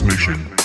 transmission.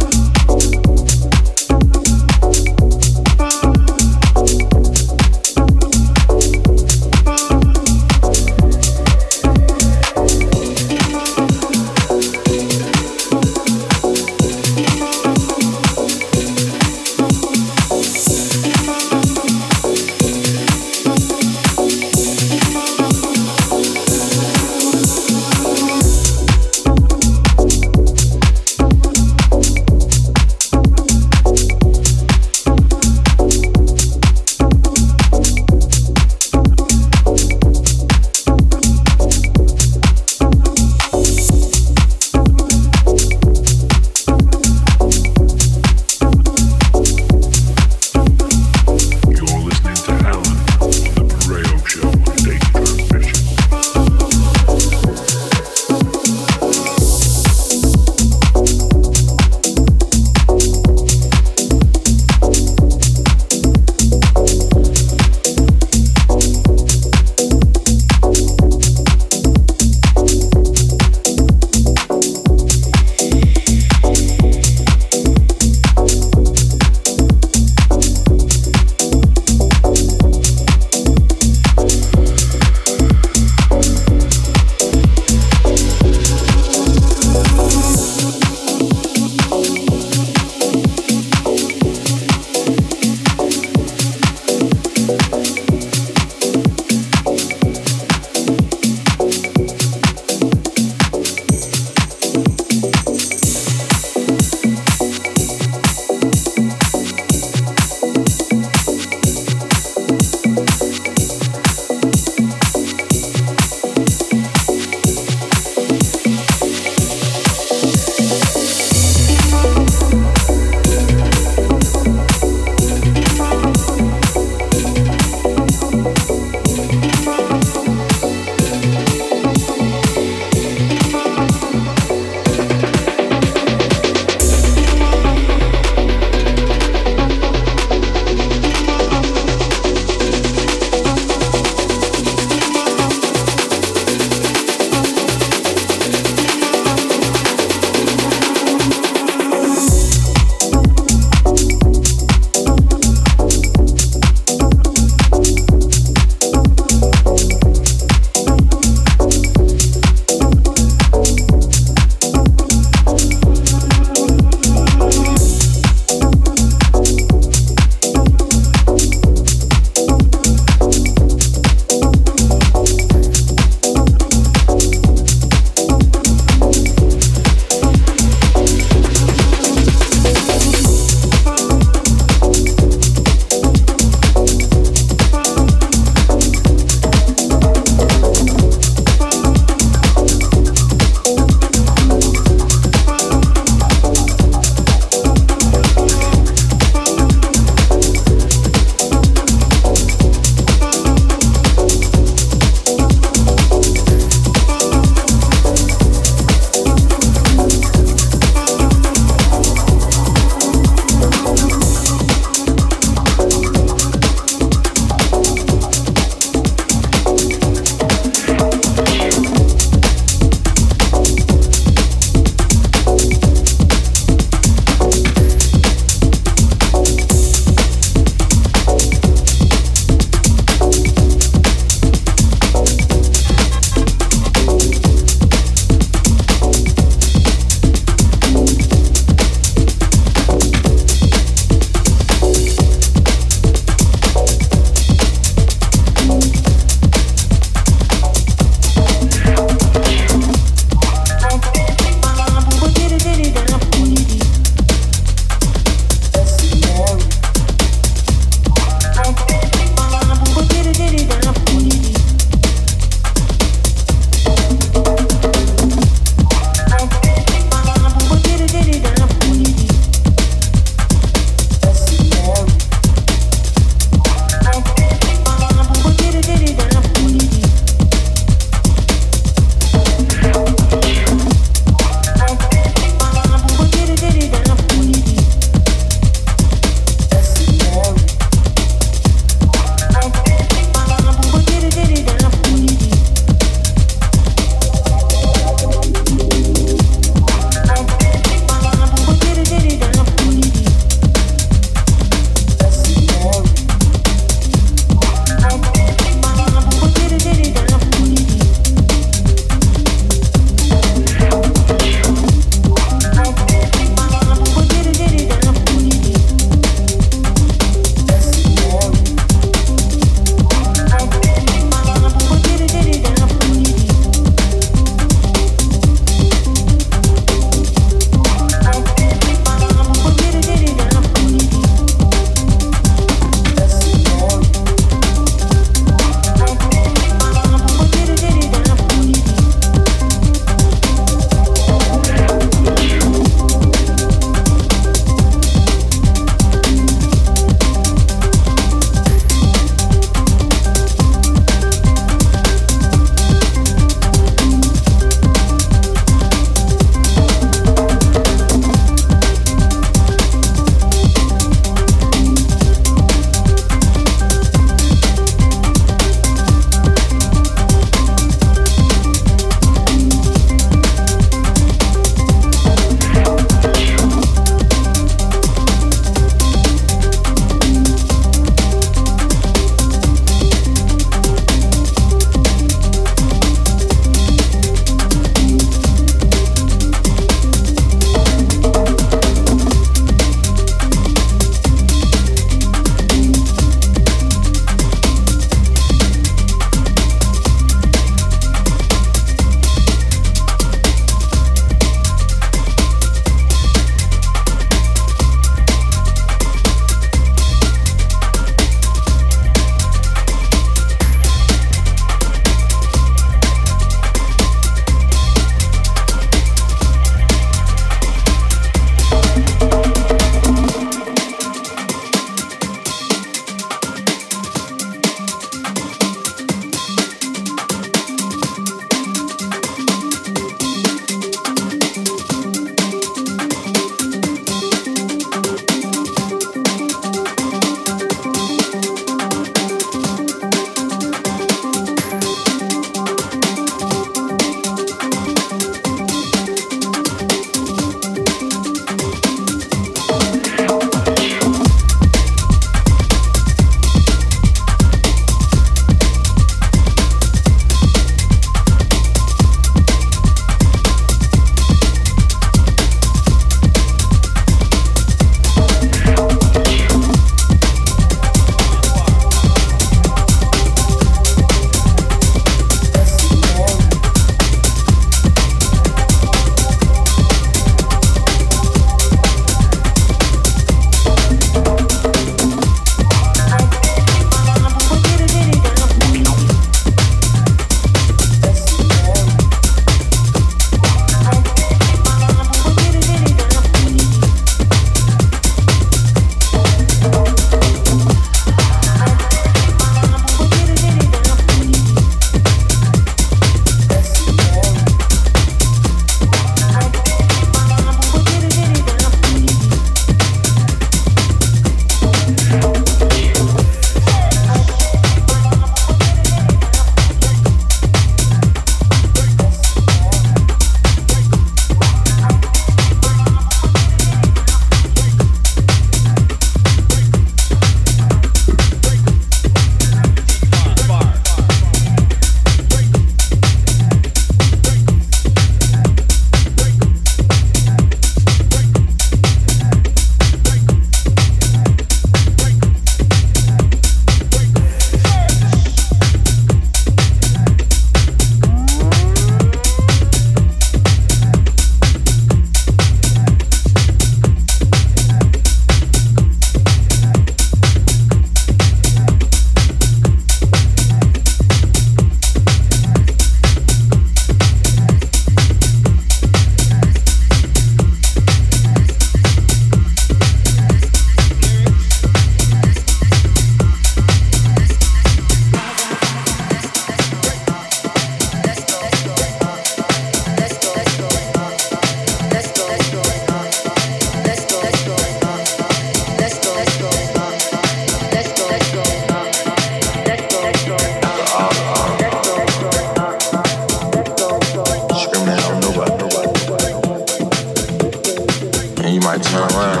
around.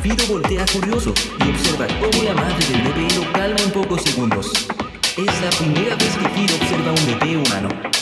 Fido voltea curioso y observa cómo la madre del bebé lo calma en pocos segundos. Es la primera vez que Fido observa un bebé humano.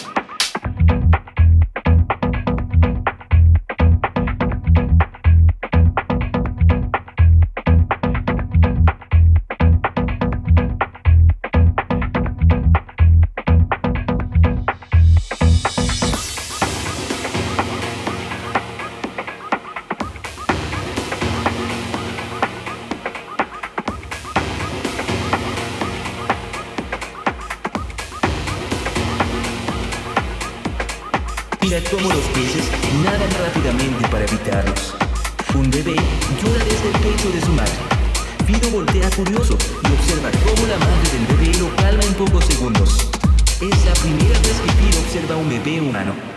Rápidamente para evitarlos. Un bebé llora desde el pecho de su madre. Fido voltea curioso y observa cómo la madre del bebé lo calma en pocos segundos. Es la primera vez que Fido observa un bebé humano.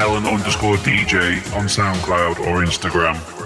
Helen underscore DJ on SoundCloud or Instagram.